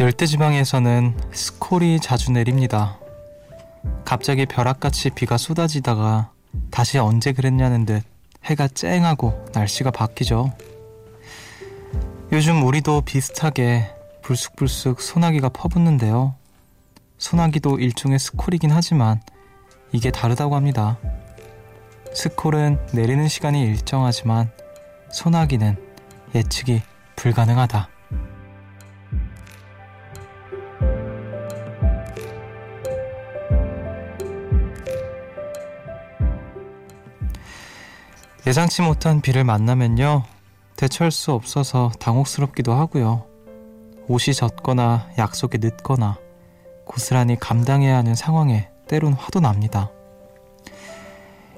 열대지방에서는 스콜이 자주 내립니다. 갑자기 벼락같이 비가 쏟아지다가 다시 언제 그랬냐는 듯 해가 쨍하고 날씨가 바뀌죠. 요즘 우리도 비슷하게 불쑥불쑥 소나기가 퍼붓는데요. 소나기도 일종의 스콜이긴 하지만 이게 다르다고 합니다. 스콜은 내리는 시간이 일정하지만 소나기는 예측이 불가능하다. 예상치 못한 비를 만나면요. 대처할 수 없어서 당혹스럽기도 하고요. 옷이 젖거나 약속이 늦거나 고스란히 감당해야 하는 상황에 때론 화도 납니다.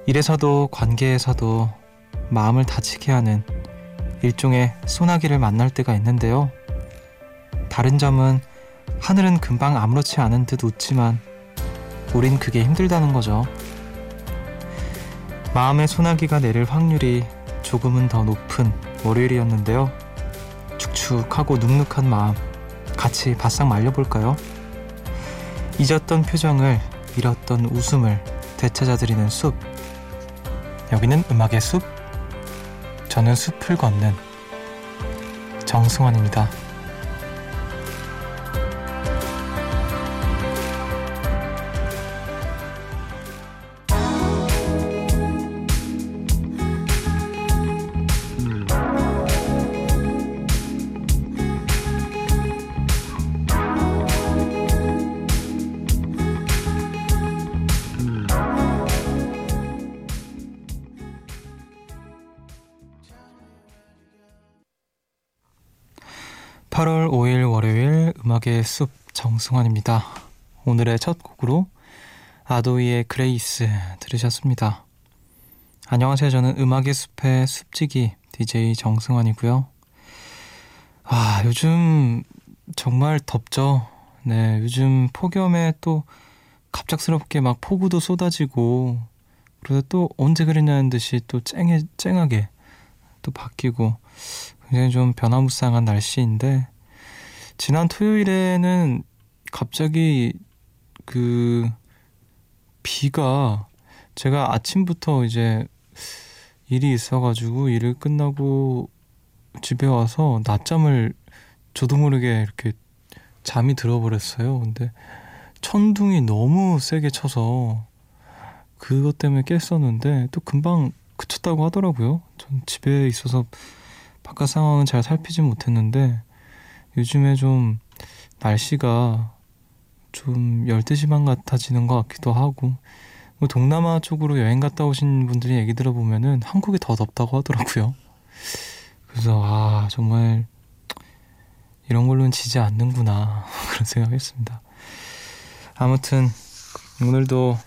일에서도 관계에서도 마음을 다치게 하는 일종의 소나기를 만날 때가 있는데요. 다른 점은 하늘은 금방 아무렇지 않은 듯 웃지만 우린 그게 힘들다는 거죠. 마음의 소나기가 내릴 확률이 조금은 더 높은 월요일이었는데요. 축축하고 눅눅한 마음 같이 바싹 말려볼까요? 잊었던 표정을 잃었던 웃음을 되찾아드리는 숲. 여기는 음악의 숲. 저는 숲을 걷는 정승환입니다. 음악의 숲 정승환입니다. 오늘의 첫 곡으로 아도이의 Grace 들으셨습니다. 안녕하세요. 저는 음악의 숲의 숲지기 DJ 정승환이고요. 아, 요즘 정말 덥죠. 네, 요즘 폭염에 또 갑작스럽게 막 폭우도 쏟아지고 그래서 또 언제 그랬냐는 듯이 또 쨍해, 쨍하게 또 바뀌고 굉장히 좀 변화무쌍한 날씨인데 지난 토요일에는 갑자기 그 비가 제가 아침부터 이제 일이 있어가지고 일을 끝나고 집에 와서 낮잠을 저도 모르게 이렇게 잠이 들어버렸어요. 근데 천둥이 너무 세게 쳐서 그것 때문에 깼었는데 또 금방 그쳤다고 하더라고요. 전 집에 있어서 바깥 상황은 잘 살피지 못했는데 요즘에 좀 날씨가 좀 열대지방 같아지는 것 같기도 하고 뭐 동남아 쪽으로 여행 갔다 오신 분들이 얘기 들어보면은 한국이 더 덥다고 하더라고요. 그래서 아 정말 이런 걸로는 지지 않는구나 그런 생각했습니다. 아무튼 오늘도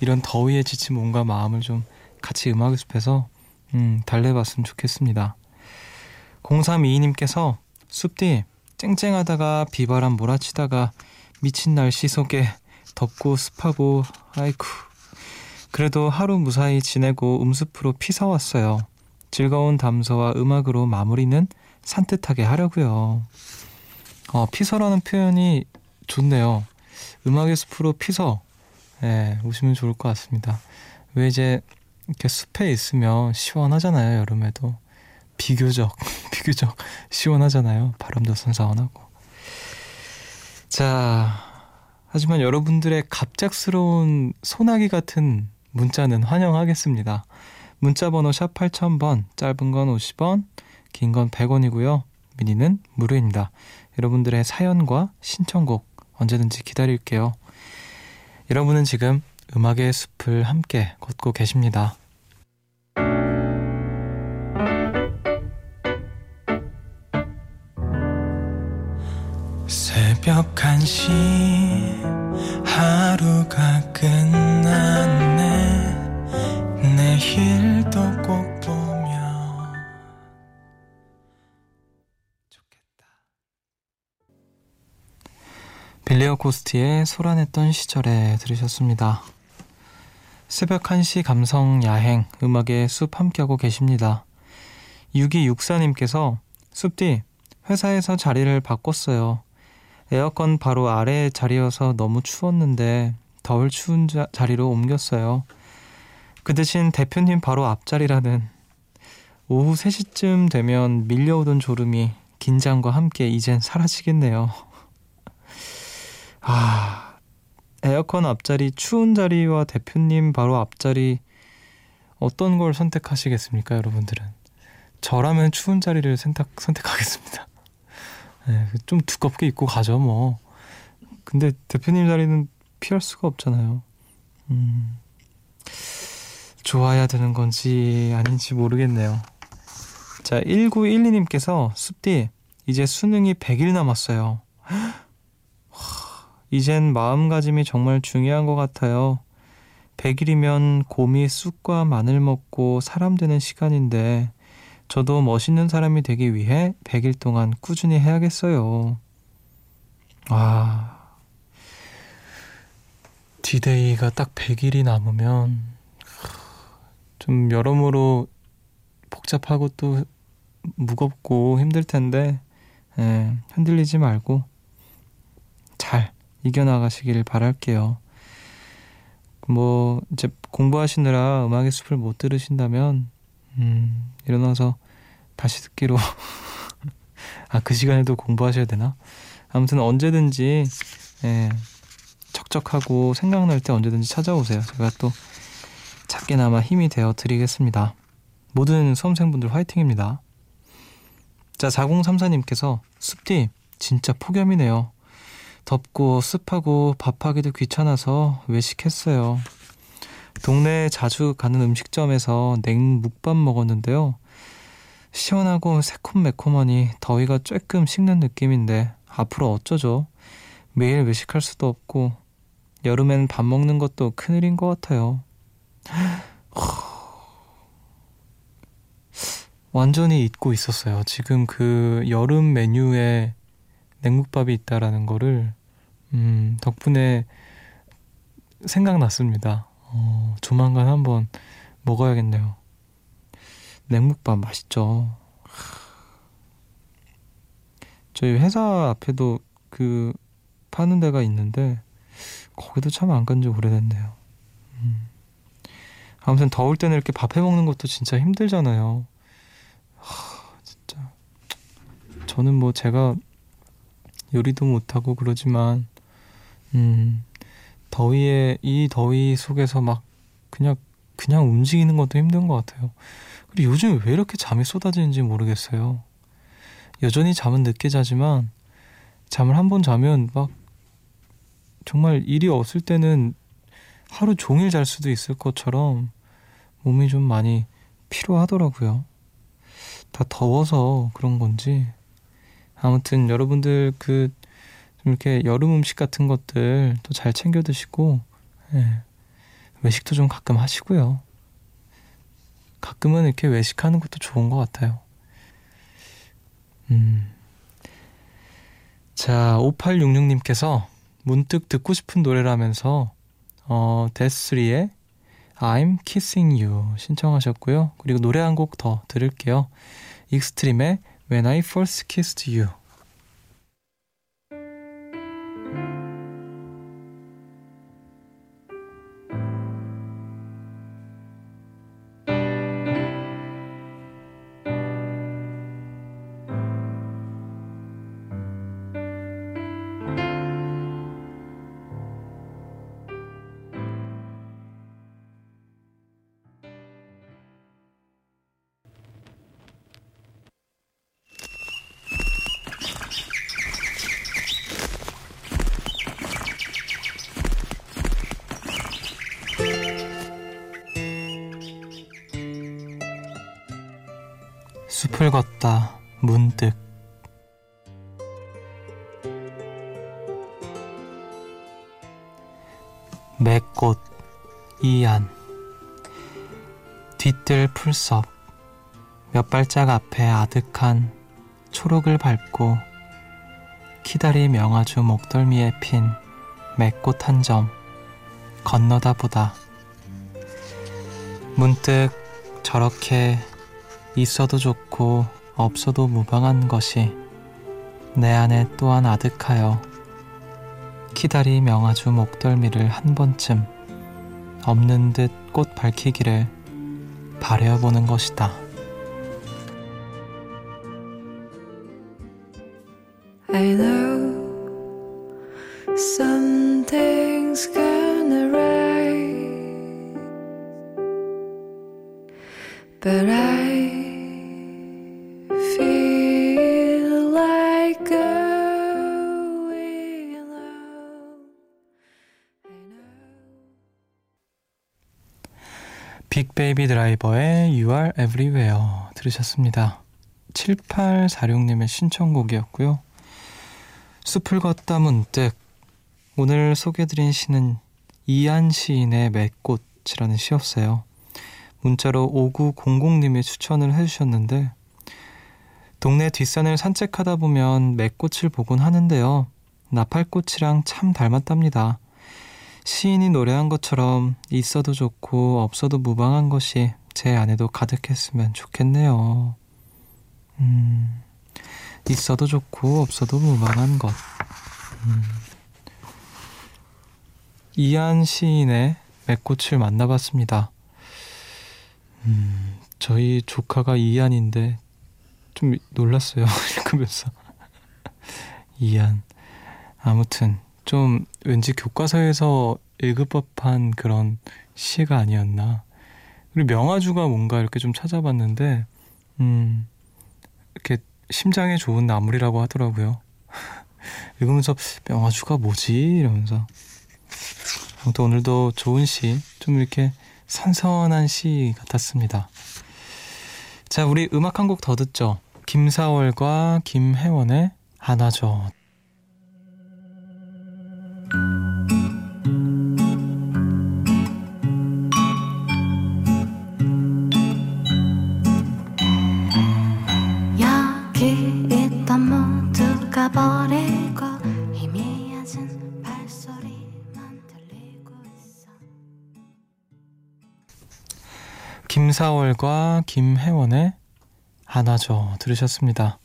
이런 더위에 지친 몸과 마음을 좀 같이 음악의 숲에서 음, 달래봤으면 좋겠습니다. 0322님께서 숲디 쨍쨍하다가 비바람 몰아치다가 미친 날씨 속에 덥고 습하고 아이쿠 그래도 하루 무사히 지내고 음습으로 피서 왔어요. 즐거운 담소와 음악으로 마무리는 산뜻하게 하려고요. 어, 피서라는 표현이 좋네요. 음악의 숲으로 피서 예, 오시면 좋을 것 같습니다. 왜 이제 이렇게 숲에 있으면 시원하잖아요, 여름에도. 비교적 비교적 시원하잖아요. 바람도 선선하고. 자, 하지만 여러분들의 갑작스러운 소나기 같은 문자는 환영하겠습니다. 문자 번호 샵 8000번, 짧은 건 50원, 긴 건 100원이고요. 미니는 무료입니다. 여러분들의 사연과 신청곡 언제든지 기다릴게요. 여러분은 지금 음악의 숲을 함께 걷고 계십니다. 새벽 1시 하루가 끝났네. 내일도 꼭 보면 좋겠다. 빌리어 코스티의 소란했던 시절에 들으셨습니다. 새벽 1시 감성 야행 음악의 숲 함께하고 계십니다. 6264님께서 숲디 회사에서 자리를 바꿨어요. 에어컨 바로 아래 자리여서 너무 추웠는데 덜 추운 자, 자리로 옮겼어요. 그 대신 대표님 바로 앞자리라는 오후 3시쯤 되면 밀려오던 졸음이 긴장과 함께 이젠 사라지겠네요. 아, 에어컨 앞자리, 추운 자리와 대표님 바로 앞자리 어떤 걸 선택하시겠습니까, 여러분들은? 저라면 추운 자리를 선택, 선택하겠습니다. 네, 좀 두껍게 입고 가죠, 뭐. 근데 대표님 자리는 피할 수가 없잖아요. 음, 좋아야 되는 건지 아닌지 모르겠네요. 자, 1912님께서 숲디, 이제 수능이 100일 남았어요. 이젠 마음가짐이 정말 중요한 것 같아요. 100일이면 곰이 쑥과 마늘 먹고 사람 되는 시간인데, 저도 멋있는 사람이 되기 위해 100일 동안 꾸준히 해야겠어요. 아, 디데이가 딱 100일이 남으면 좀 여러모로 복잡하고 또 무겁고 힘들 텐데 예, 흔들리지 말고 잘 이겨나가시길 바랄게요. 뭐 이제 공부하시느라 음악의 숲을 못 들으신다면 음, 일어나서 다시 듣기로 아 그 시간에도 공부하셔야 되나? 아무튼 언제든지 예, 적적하고 생각날 때 언제든지 찾아오세요. 제가 또 작게나마 힘이 되어 드리겠습니다. 모든 수험생분들 화이팅입니다. 자, 4034님께서 습디 진짜 폭염이네요. 덥고 습하고 밥하기도 귀찮아서 외식했어요. 동네에 자주 가는 음식점에서 냉묵밥 먹었는데요. 시원하고 새콤매콤하니 더위가 쬐끔 식는 느낌인데 앞으로 어쩌죠? 매일 외식할 수도 없고 여름엔 밥 먹는 것도 큰일인 것 같아요. 완전히 잊고 있었어요. 지금 그 여름 메뉴에 냉국밥이 있다라는 거를 음, 덕분에 생각났습니다. 어, 조만간 한번 먹어야겠네요. 냉국밥 맛있죠. 저희 회사 앞에도 그 파는 데가 있는데 거기도 참 안 간 지 오래됐네요. 음. 아무튼 더울 때는 이렇게 밥 해 먹는 것도 진짜 힘들잖아요. 하, 진짜 저는 뭐 제가 요리도 못하고 그러지만 음 더위에 이 더위 속에서 막 그냥 그냥 움직이는 것도 힘든 것 같아요. 그리고 요즘 왜 이렇게 잠이 쏟아지는지 모르겠어요. 여전히 잠은 늦게 자지만 잠을 한 번 자면 막 정말 일이 없을 때는 하루 종일 잘 수도 있을 것처럼 몸이 좀 많이 피로하더라고요. 다 더워서 그런 건지. 아무튼 여러분들 그좀 이렇게 여름 음식 같은 것들 또 잘 챙겨 드시고 예. 외식도 좀 가끔 하시고요. 가끔은 이렇게 외식하는 것도 좋은 것 같아요. 음. 자, 5866님께서 문득 듣고 싶은 노래라면서 어, 데스3의 I'm Kissing You 신청하셨고요. 그리고 노래 한 곡 더 들을게요. 익스트림의 When I First Kissed You 숲을 걷다 문득. 맥꽃 이안. 뒤뜰 풀섭 몇 발짝 앞에 아득한 초록을 밟고 키다리 명아주 목덜미에 핀 맥꽃 한 점 건너다 보다. 문득 저렇게 있어도 좋고 없어도 무방한 것이 내 안에 또한 아득하여 키다리 명아주 목덜미를 한 번쯤 없는 듯 꽃 밝히기를 바래어보는 것이다. Know 베이비 드라이버의 You Are Everywhere 들으셨습니다. 7846님의 신청곡이었고요. 숲을 걷다 문득 오늘 소개드린 시는 이한 시인의 맷꽃이라는 시였어요. 문자로 5900님이 추천을 해주셨는데 동네 뒷산을 산책하다 보면 맷꽃을 보곤 하는데요. 나팔꽃이랑 참 닮았답니다. 시인이 노래한 것처럼 있어도 좋고 없어도 무방한 것이 제 안에도 가득했으면 좋겠네요. 음... 있어도 좋고 없어도 무방한 것. 음. 이한 시인의 맥꽃을 만나봤습니다. 음, 저희 조카가 이한인데 좀 놀랐어요. 읽으면서. 이한. 아무튼 좀 왠지 교과서에서 읽을 법한 그런 시가 아니었나. 그리고 명아주가 뭔가 이렇게 좀 찾아봤는데, 음, 이렇게 심장에 좋은 나물이라고 하더라고요. 읽으면서 명화주가 뭐지? 이러면서 아무튼 오늘도 좋은 시, 좀 이렇게 선선한 시 같았습니다. 자, 우리 음악 한 곡 더 듣죠. 김사월과 김혜원의 하나죠. 김사월과 김혜원의 하나죠 들으셨습니다.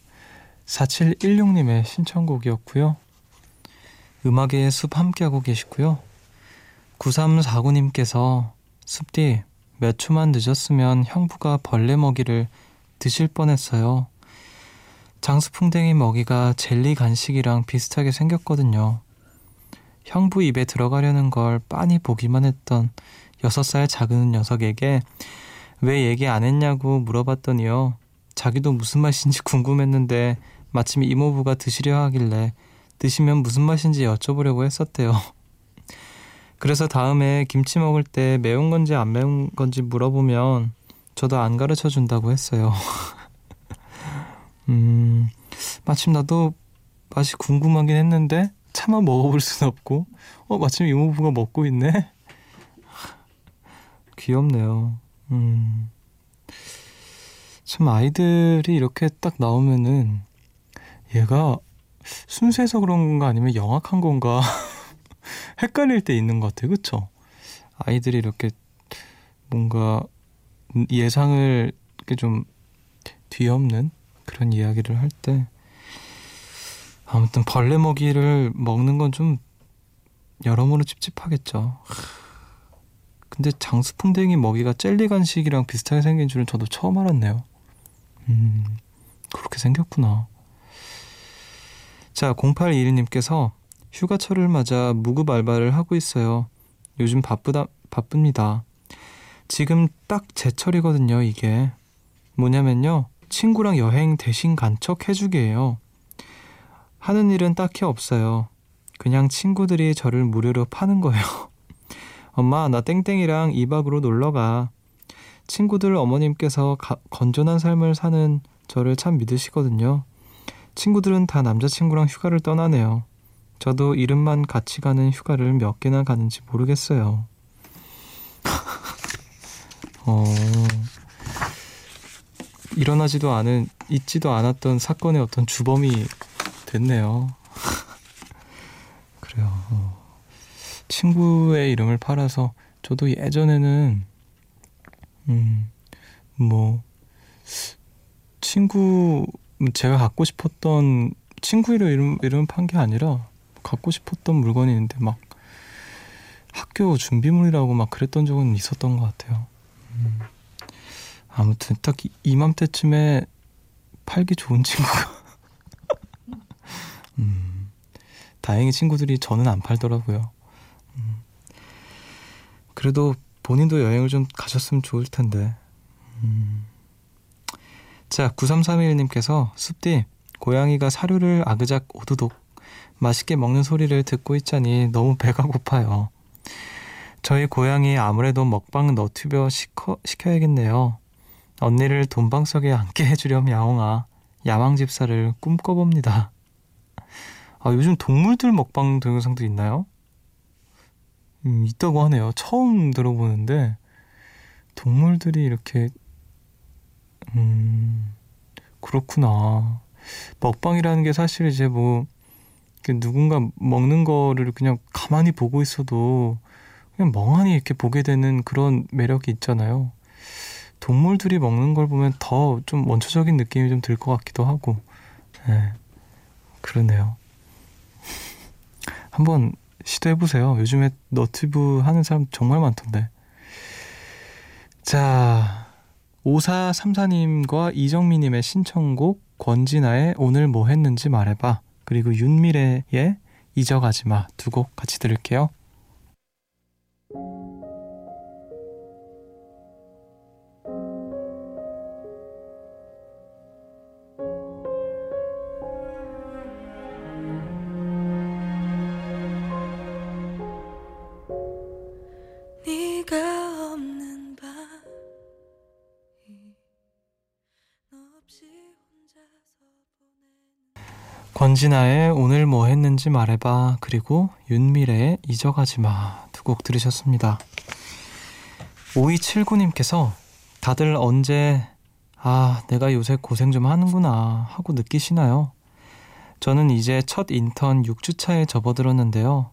4716님의 신청곡이었고요. 음악의 숲 함께하고 계시고요. 9349님께서 숲디 몇 초만 늦었으면 형부가 벌레 먹이를 드실 뻔했어요. 장수풍뎅이 먹이가 젤리 간식이랑 비슷하게 생겼거든요. 형부 입에 들어가려는 걸 빤히 보기만 했던 6살 작은 녀석에게 왜 얘기 안 했냐고 물어봤더니요. 자기도 무슨 맛인지 궁금했는데 마침 이모부가 드시려 하길래 드시면 무슨 맛인지 여쭤보려고 했었대요. 그래서 다음에 김치 먹을 때 매운 건지 안 매운 건지 물어보면 저도 안 가르쳐 준다고 했어요. 음, 마침 나도 맛이 궁금하긴 했는데 차마 먹어볼 순 없고, 어, 마침 이모부가 먹고 있네? 귀엽네요. 음. 참 아이들이 이렇게 딱 나오면은 얘가 순수해서 그런 건가 아니면 영악한 건가 헷갈릴 때 있는 것 같아요. 그쵸? 아이들이 이렇게 뭔가 예상을 좀 뒤엎는 그런 이야기를 할 때 아무튼 벌레 먹이를 먹는 건 좀 여러모로 찝찝하겠죠. 근데 장수풍뎅이 먹이가 젤리 간식이랑 비슷하게 생긴 줄은 저도 처음 알았네요. 음, 그렇게 생겼구나. 자, 0821님께서 휴가철을 맞아 무급 알바를 하고 있어요. 요즘 바쁘다, 바쁩니다. 지금 딱 제철이거든요, 이게. 뭐냐면요. 친구랑 여행 대신 간척 해주기예요. 하는 일은 딱히 없어요. 그냥 친구들이 저를 무료로 파는 거예요. 엄마, 나 땡땡이랑 2박으로 놀러 가. 친구들 어머님께서 가, 건전한 삶을 사는 저를 참 믿으시거든요. 친구들은 다 남자친구랑 휴가를 떠나네요. 저도 이름만 같이 가는 휴가를 몇 개나 가는지 모르겠어요. 어, 일어나지도 않은, 있지도 않았던 사건의 어떤 주범이 됐네요. 친구의 이름을 팔아서 저도 예전에는 음 뭐 친구 제가 갖고 싶었던 친구 이름 이름 판 게 아니라 갖고 싶었던 물건이 있는데 막 학교 준비물이라고 막 그랬던 적은 있었던 것 같아요. 음. 아무튼 딱 이맘때쯤에 팔기 좋은 친구가 음, 다행히 친구들이 저는 안 팔더라고요. 음, 그래도 본인도 여행을 좀 가셨으면 좋을 텐데. 음. 자, 9331님께서 숲디 고양이가 사료를 아그작 오두독 맛있게 먹는 소리를 듣고 있자니 너무 배가 고파요. 저희 고양이 아무래도 먹방 너튜버 시켜, 시켜야겠네요. 언니를 돈방석에 앉게 해주렴 야옹아. 야망집사를 꿈꿔봅니다. 아, 요즘 동물들 먹방 동영상도 있나요? 음, 있다고 하네요. 처음 들어보는데 동물들이 이렇게 음 그렇구나. 먹방이라는 게 사실 이제 뭐 누군가 먹는 거를 그냥 가만히 보고 있어도 그냥 멍하니 이렇게 보게 되는 그런 매력이 있잖아요. 동물들이 먹는 걸 보면 더 좀 원초적인 느낌이 좀 들 것 같기도 하고, 네, 그러네요. 한번 시도해보세요. 요즘에 너튜브 하는 사람 정말 많던데. 자, 5434님과 이정미님의 신청곡 권진아의 오늘 뭐 했는지 말해봐. 그리고 윤미래의 잊어가지 마. 두 곡 같이 들을게요. 권진아의 오늘 뭐 했는지 말해봐 그리고 윤미래의 잊어가지마 두 곡 들으셨습니다. 5279님께서 다들 언제 아 내가 요새 고생 좀 하는구나 하고 느끼시나요? 저는 이제 첫 인턴 6주차에 접어들었는데요.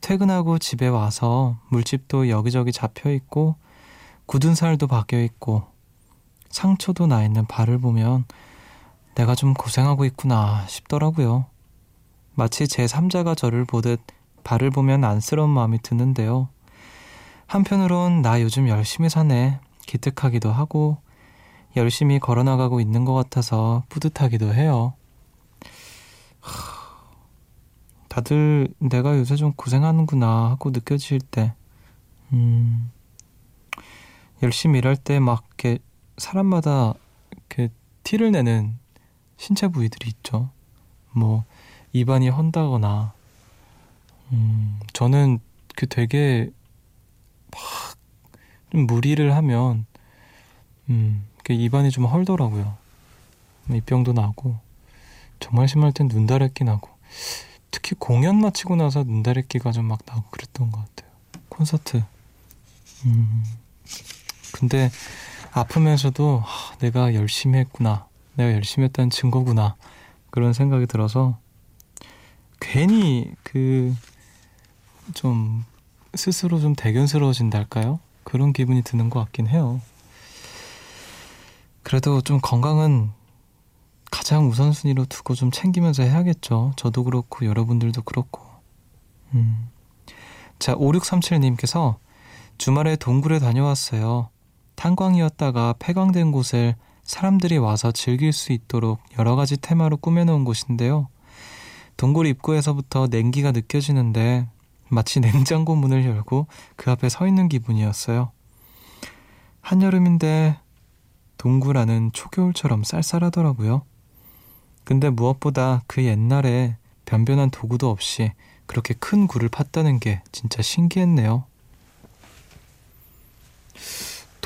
퇴근하고 집에 와서 물집도 여기저기 잡혀있고 굳은 살도 박여있고 상처도 나 있는 발을 보면 내가 좀 고생하고 있구나 싶더라고요. 마치 제 3자가 저를 보듯 발을 보면 안쓰러운 마음이 드는데요. 한편으론 나 요즘 열심히 사네 기특하기도 하고 열심히 걸어나가고 있는 것 같아서 뿌듯하기도 해요. 다들 내가 요새 좀 고생하는구나 하고 느껴질 때, 음, 열심히 일할 때 막 이렇게 사람마다 이렇게 티를 내는 신체 부위들이 있죠. 뭐 입안이 헌다거나 음, 저는 그 되게 막 좀 무리를 하면 음, 그 입안이 좀 헐더라고요. 입병도 나고 정말 심할 땐 눈다래끼 나고 특히 공연 마치고 나서 눈다래끼가 좀 막 나고 그랬던 것 같아요. 콘서트. 음. 근데 아프면서도 하, 내가 열심히 했구나. 내가 열심히 했다는 증거구나. 그런 생각이 들어서 괜히 그 좀 스스로 좀 대견스러워진달까요? 그런 기분이 드는 것 같긴 해요. 그래도 좀 건강은 가장 우선순위로 두고 좀 챙기면서 해야겠죠. 저도 그렇고 여러분들도 그렇고. 음. 자, 5637님께서 주말에 동굴에 다녀왔어요. 탄광이었다가 폐광된 곳을 사람들이 와서 즐길 수 있도록 여러 가지 테마로 꾸며놓은 곳인데요. 동굴 입구에서부터 냉기가 느껴지는데 마치 냉장고 문을 열고 그 앞에 서 있는 기분이었어요. 한여름인데 동굴 안은 초겨울처럼 쌀쌀하더라고요. 근데 무엇보다 그 옛날에 변변한 도구도 없이 그렇게 큰 굴을 팠다는 게 진짜 신기했네요.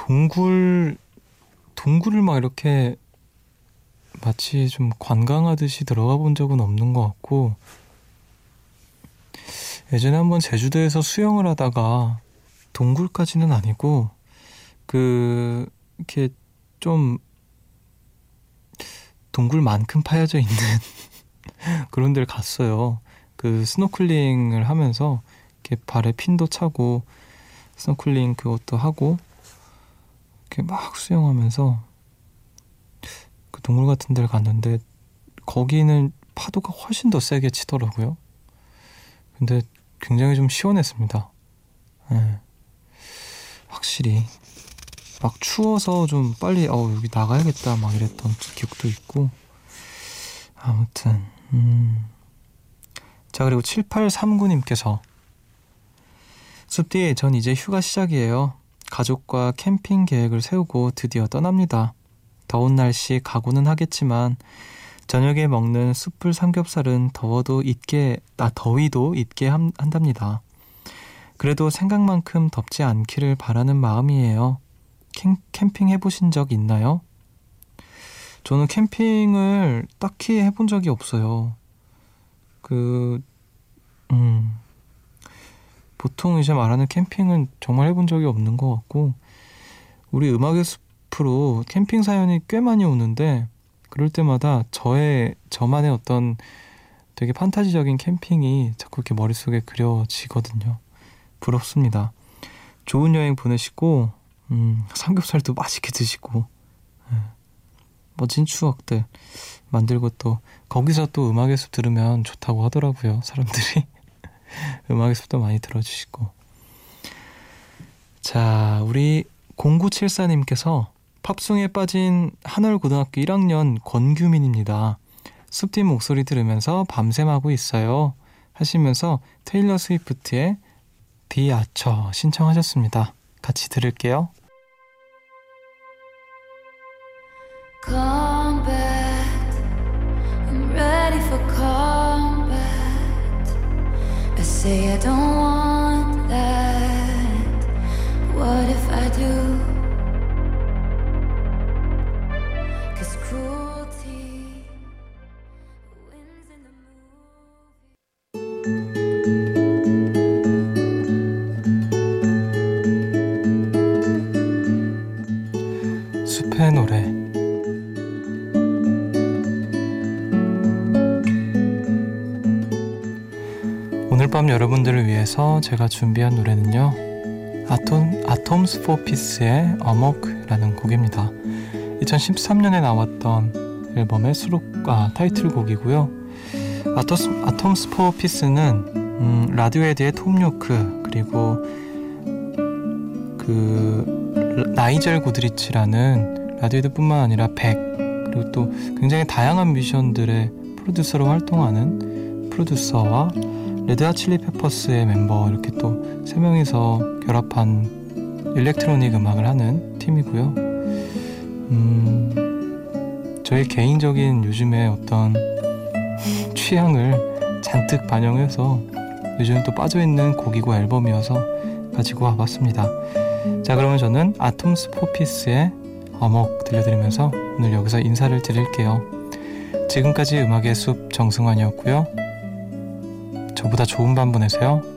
동굴 동굴을 막 이렇게 마치 좀 관광하듯이 들어가 본 적은 없는 것 같고 예전에 한번 제주도에서 수영을 하다가 동굴까지는 아니고 그 이렇게 좀 동굴만큼 파여져 있는 그런 데를 갔어요. 그 스노클링을 하면서 이렇게 발에 fin도 차고 스노클링 그것도 하고 이렇게 막 수영하면서 그 동굴 같은 데를 갔는데 거기는 파도가 훨씬 더 세게 치더라고요. 근데 굉장히 좀 시원했습니다. 네. 확실히 막 추워서 좀 빨리 어 여기 나가야겠다 막 이랬던 기억도 있고 아무튼 음. 자 그리고 7839님께서 숲디 전 이제 휴가 시작이에요. 가족과 캠핑 계획을 세우고 드디어 떠납니다. 더운 날씨 각오는 하겠지만 저녁에 먹는 숯불 삼겹살은 더워도 잊게 나 더위도 잊게 함, 한답니다. 그래도 생각만큼 덥지 않기를 바라는 마음이에요. 캠, 캠핑 해보신 적 있나요? 저는 캠핑을 딱히 해본 적이 없어요. 그, 음, 보통 이제 말하는 캠핑은 정말 해본 적이 없는 것 같고, 우리 음악의 숲으로 캠핑 사연이 꽤 많이 오는데, 그럴 때마다 저의, 저만의 어떤 되게 판타지적인 캠핑이 자꾸 이렇게 머릿속에 그려지거든요. 부럽습니다. 좋은 여행 보내시고, 음, 삼겹살도 맛있게 드시고, 네. 멋진 추억들 만들고 또, 거기서 또 음악의 숲 들으면 좋다고 하더라고요, 사람들이. 음악의 숲도 많이 들어주시고. 자, 우리 0974님께서 팝송에 빠진 한월고등학교 1학년 권규민입니다. 숲팀 목소리 들으면서 밤샘하고 있어요. 하시면서 테일러 스위프트의 디아처 신청하셨습니다. 같이 들을게요. Say I don't want 오늘 밤 여러분들을 위해서 제가 준비한 노래는요 Atom, Atoms for Peace의 Amok라는 곡입니다. 2013년에 나왔던 앨범의 수록 아, 타이틀곡이고요. Atoms, Atoms for Peace는 음, 라디오헤드의 톰 요크 그리고 그 나이젤 고드리치라는 라디오헤드뿐만 아니라 벡 그리고 또 굉장히 다양한 뮤지션들의 프로듀서로 활동하는 프로듀서와 Red Hot Chili Peppers의 멤버 이렇게 또 세 명이서 결합한 일렉트로닉 음악을 하는 팀이고요. 음, 저의 개인적인 요즘에 어떤 취향을 잔뜩 반영해서 요즘 또 빠져있는 곡이고 앨범이어서 가지고 와봤습니다. 자 그러면 저는 Atoms for Peace의 어목 들려드리면서 오늘 여기서 인사를 드릴게요. 지금까지 음악의 숲 정승환이었고요. 저보다 좋은 밤 보내세요.